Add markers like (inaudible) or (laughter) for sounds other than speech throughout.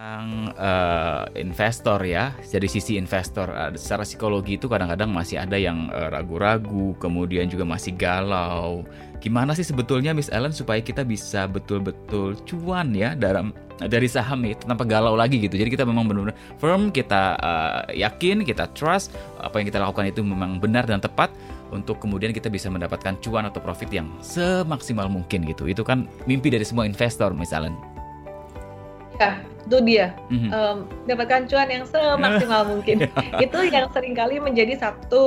Tentang, eee, investor ya, dari sisi investor, eee, secara psikologi itu kadang-kadang masih ada yang, eee, ragu-ragu, kemudian juga masih galau. Gimana sih sebetulnya Miss Ellen supaya kita bisa betul-betul cuan ya dalam dari saham itu tanpa galau lagi gitu. Jadi kita memang benar-benar firm, kita, eee, yakin, kita trust apa yang kita lakukan itu memang benar dan tepat untuk kemudian kita bisa mendapatkan cuan atau profit yang semaksimal mungkin gitu. Itu kan mimpi dari semua investor Miss Ellen. Ya, itu dia, Mhm. mmm, dapatkan cuan yang semaksimal (laughs) mungkin. Itu yang sering kali menjadi satu,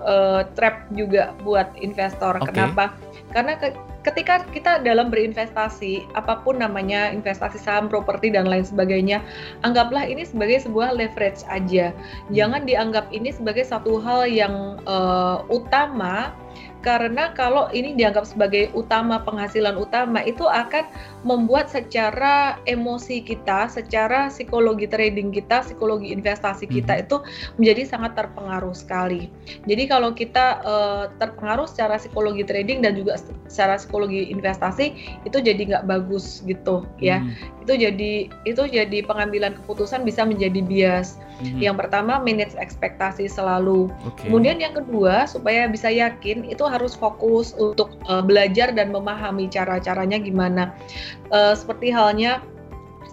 eee, trap juga buat investor. Oke. Kenapa? Karena ke ketika kita dalam berinvestasi, apa pun namanya, investasi saham, properti, dan lain sebagainya, anggaplah ini sebagai sebuah leverage aja. Jangan dianggap ini sebagai satu hal yang, eee, utama, karena kalau ini dianggap sebagai utama, penghasilan utama, itu akan membuat secara emosi kita, secara psikologi trading kita, psikologi investasi kita Mhm. itu menjadi sangat terpengaruh sekali. Jadi kalau kita, eee, terpengaruh secara psikologi trading dan juga secara psikologi investasi, itu jadi nggak bagus gitu ya. Mmm. Itu jadi itu jadi pengambilan keputusan bisa menjadi bias. Mhm. Yang pertama manage ekspektasi selalu. Oke. Kemudian yang kedua, supaya bisa yakin, itu harus fokus untuk, eee, belajar dan memahami cara-caranya gimana. Eee, seperti halnya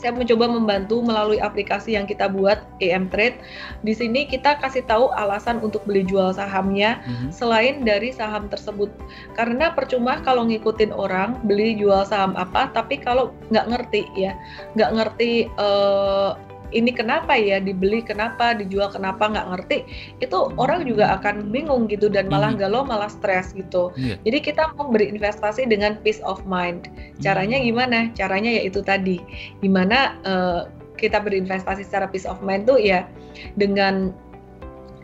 saya mencoba membantu melalui aplikasi yang kita buat, EM Trade. Di sini kita kasih tahu alasan untuk beli jual sahamnya, Mhm. selain dari saham tersebut. Karena percuma kalau ngikutin orang beli jual saham apa, tapi kalau nggak ngerti ya, nggak ngerti, eee, ini kenapa ya dibeli, kenapa dijual, kenapa, nggak ngerti, itu orang juga akan bingung gitu dan malah Mhm. galau, malah stres gitu. Iya. Jadi kita mau berinvestasi dengan peace of mind. Caranya Mmm. gimana? Caranya yaitu tadi, gimana, eee, kita berinvestasi secara peace of mind tuh ya dengan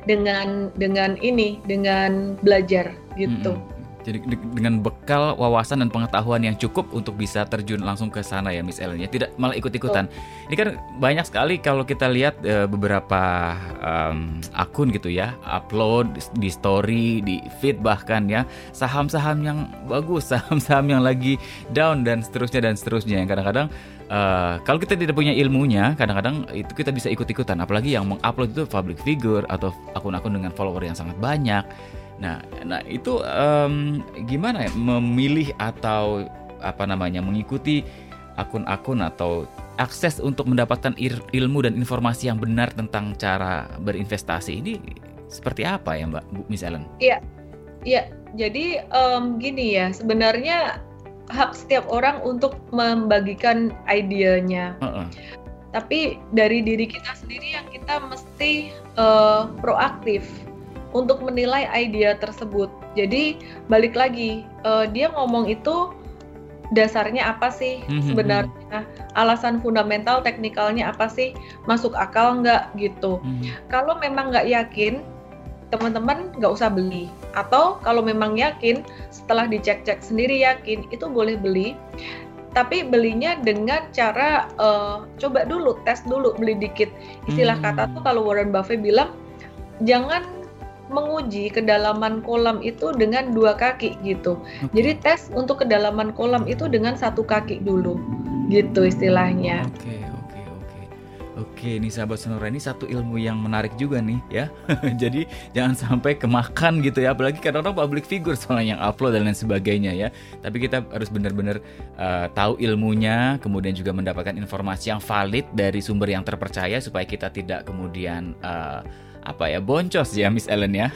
dengan dengan ini, dengan belajar gitu. Mhm. Jadi deg dengan bekal wawasan dan pengetahuan yang cukup untuk bisa terjun langsung ke sana ya Miss Ellen ya, tidak malah ikut-ikutan. Ini kan banyak sekali kalau kita lihat, eee, beberapa, mmm, akun gitu ya, upload di story, di feed bahkan ya, saham-saham yang bagus, (laughs) saham-saham yang lagi down dan seterusnya dan seterusnya, yang kadang-kadang, eee, kalau kita tidak punya ilmunya, kadang-kadang itu kita bisa ikut-ikutan, apalagi yang meng-upload itu public figure atau akun-akun dengan follower yang sangat banyak. Nah nah itu, mmm, gimana ya memilih atau apa namanya, mengikuti akun-akun atau akses untuk mendapatkan ilmu dan informasi yang benar tentang cara berinvestasi ini seperti apa ya Mbak, Bu Miss Ellen? Iya. Iya, jadi, mmm, gini ya, sebenarnya hak setiap orang untuk membagikan idenya. Heeh. Tapi dari diri kita sendiri yang kita mesti, eee, proaktif untuk menilai idea tersebut. Jadi balik lagi, eee, dia ngomong itu dasarnya apa sih Mhm mhm. sebenarnya, alasan fundamental teknikalnya apa sih, masuk akal nggak gitu. Mhm. Kalau memang nggak yakin, teman-teman nggak usah beli. Atau kalau memang yakin, setelah dicek-cek sendiri yakin, itu boleh beli. Tapi belinya dengan cara, eee, coba dulu, tes dulu, beli dikit. Istilah kata tuh kalau Warren Buffett bilang, jangan menguji kedalaman kolam itu dengan 2 kaki gitu. Jadi tes untuk kedalaman kolam itu dengan 1 kaki dulu, gitu istilahnya. Oke oke oke. Oke nih sahabat Sonora, ini satu ilmu yang menarik juga nih ya. (laughs) Jadi jangan sampai kemakan gitu ya, apalagi kadang-kadang public figure soalnya yang upload dan lain sebagainya ya. Tapi kita harus benar-benar, eee, tahu ilmunya, kemudian juga mendapatkan informasi yang valid dari sumber yang terpercaya supaya kita tidak kemudian, eee, apa ya, boncos ya Miss Ellen ya.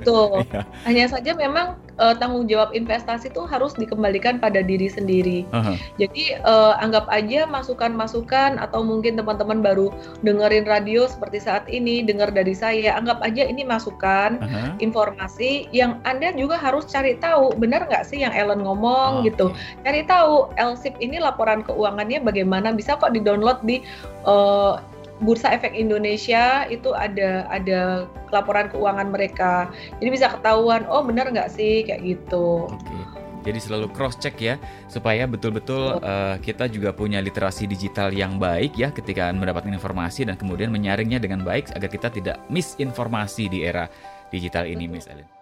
Betul. (laughs) Iya. Hanya saja memang, eee, tanggung jawab investasi itu harus dikembalikan pada diri sendiri. Heeh. Jadi, eee, anggap aja masukan-masukan atau mungkin teman-teman baru dengerin radio seperti saat ini, dengar dari saya, anggap aja ini masukan, Heeh. informasi yang Anda juga harus cari tahu, benar nggak sih yang Ellen ngomong gitu. Oke. Cari tahu LSIP ini laporan keuangannya bagaimana, bisa kok di-download di, eee, Bursa Efek Indonesia itu ada ada laporan keuangan mereka. Jadi bisa ketahuan, oh benar nggak sih, kayak gitu. Oke. Jadi selalu cross check ya, supaya betul-betul, Betul. eee, kita juga punya literasi digital yang baik ya ketika mendapatkan informasi dan kemudian menyaringnya dengan baik agar kita tidak misinformasi di era digital ini Miss Ellen.